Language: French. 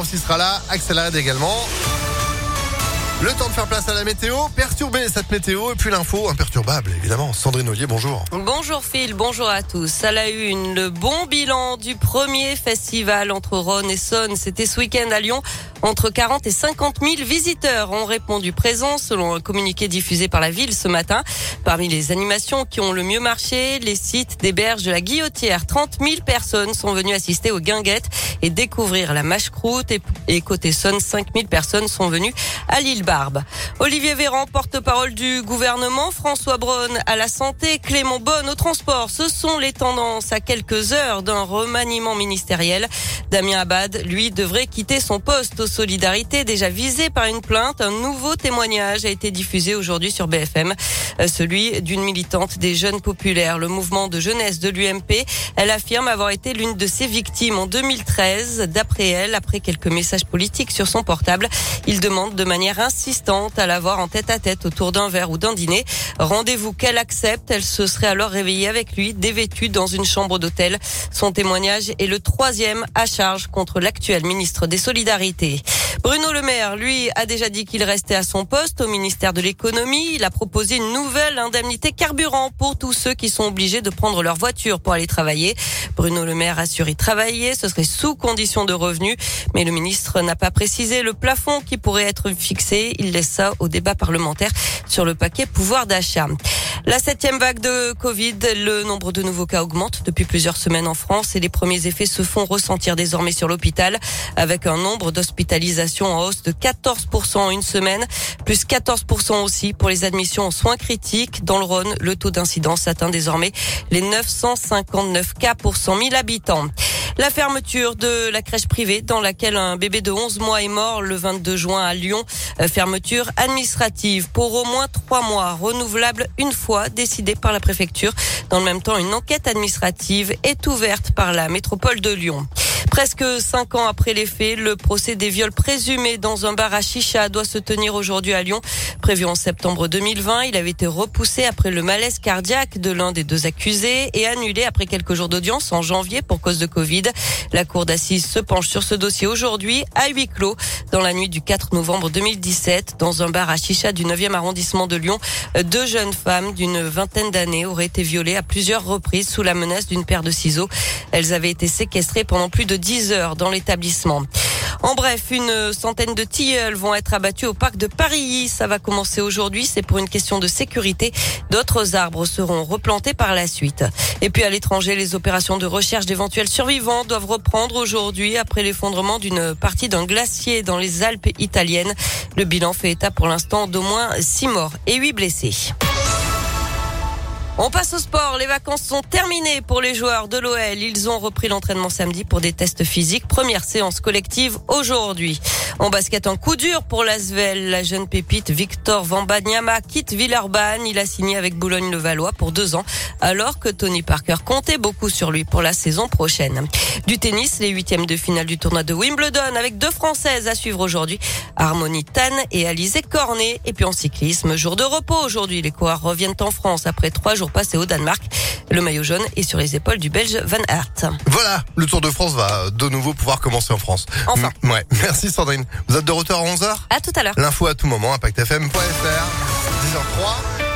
aussi sera là. Axel également. Le temps de faire place à la météo, perturber cette météo et puis l'info imperturbable évidemment. Sandrine Ollier, bonjour. Bonjour Phil, bonjour à tous. À la une, le bon bilan du premier festival entre Rhône et Saône, c'était ce week-end à Lyon. Entre 40 et 50 000 visiteurs ont répondu présent selon un communiqué diffusé par la ville ce matin. Parmi les animations qui ont le mieux marché, les sites des berges de la Guillotière. 30 000 personnes sont venues assister aux guinguettes et découvrir la mâche-croûte. Et, côté Saône, 5 000 personnes sont venues à l'île Olivier Véran, porte-parole du gouvernement, François Braun à la santé, Clément Bonne au transport. Ce sont les tendances à quelques heures d'un remaniement ministériel. Damien Abad, lui, devrait quitter son poste Solidarité, déjà visé par une plainte. Un nouveau témoignage a été diffusé aujourd'hui sur BFM, euh, celui d'une militante des jeunes populaires, le mouvement de jeunesse de l'UMP. Elle affirme avoir été l'une de ses victimes en 2013. D'après elle, après quelques messages politiques sur son portable, il demande de manière insistante à la voir en tête à tête autour d'un verre ou d'un dîner. Rendez-vous qu'elle accepte. Elle se serait alors réveillée avec lui, dévêtue dans une chambre d'hôtel. Son témoignage est le troisième à charge contre l'actuel ministre des Solidarités. Bruno Le Maire, lui, a déjà dit qu'il restait à son poste au ministère de l'économie. Il a proposé une nouvelle indemnité carburant pour tous ceux qui sont obligés de prendre leur voiture pour aller travailler. Bruno Le Maire assure y travailler. Ce serait sous condition de revenus. Mais le ministre n'a pas précisé le plafond qui pourrait être fixé. Il laisse ça au débat parlementaire sur le paquet pouvoir d'achat. La septième vague de Covid, le nombre de nouveaux cas augmente depuis plusieurs semaines en France et les premiers effets se font ressentir désormais sur l'hôpital avec un nombre d'hospitalisations en hausse de 14% en une semaine, plus 14% aussi pour les admissions en soins critiques. Dans le Rhône, le taux d'incidence atteint désormais les 959 cas pour 100 000 habitants. La fermeture de la crèche privée dans laquelle un bébé de 11 mois est mort le 22 juin à Lyon. Euh, fermeture administrative pour au moins trois mois, renouvelable une fois, décidée par la préfecture. Dans le même temps, une enquête administrative est ouverte par la métropole de Lyon. Presque cinq ans après les faits, le procès des viols présumés dans un bar à Chicha doit se tenir aujourd'hui à Lyon. Prévu en septembre 2020, il avait été repoussé après le malaise cardiaque de l'un des deux accusés et annulé après quelques jours d'audience en janvier pour cause de Covid. La cour d'assises se penche sur ce dossier aujourd'hui à huis clos dans la nuit du 4 novembre 2017 dans un bar à Chicha du 9e arrondissement de Lyon. Deux jeunes femmes d'une vingtaine d'années auraient été violées à plusieurs reprises sous la menace d'une paire de ciseaux. Elles avaient été séquestrées pendant plus de 10 heures dans l'établissement. En bref, une centaine de tilleuls vont être abattus au parc de Paris. Ça va commencer aujourd'hui. C'est pour une question de sécurité. D'autres arbres seront replantés par la suite. Et puis à l'étranger, les opérations de recherche d'éventuels survivants doivent reprendre aujourd'hui après l'effondrement d'une partie d'un glacier dans les Alpes italiennes. Le bilan fait état pour l'instant d'au moins 6 morts et 8 blessés. On passe au sport. Les vacances sont terminées pour les joueurs de l'OL. Ils ont repris l'entraînement samedi pour des tests physiques. Première séance collective aujourd'hui. En basket, un coup dur pour l'Asvel. La jeune pépite Victor Vambanyama quitte Villeurbanne. Il a signé avec Boulogne-le-Valois pour deux ans, alors que Tony Parker comptait beaucoup sur lui pour la saison prochaine. Du tennis, les huitièmes de finale du tournoi de Wimbledon avec deux Françaises à suivre aujourd'hui. Harmonie Tan et Alizé Cornet. Et puis en cyclisme, jour de repos aujourd'hui. Les coureurs reviennent en France après trois jours passés au Danemark. Le maillot jaune est sur les épaules du Belge Van Aert. Voilà, le Tour de France va de nouveau pouvoir commencer en France. Enfin. M ouais, merci Sandrine. Vous êtes de retour à 11h À tout à l'heure. L'info à tout moment, impactfm.fr, 10h03.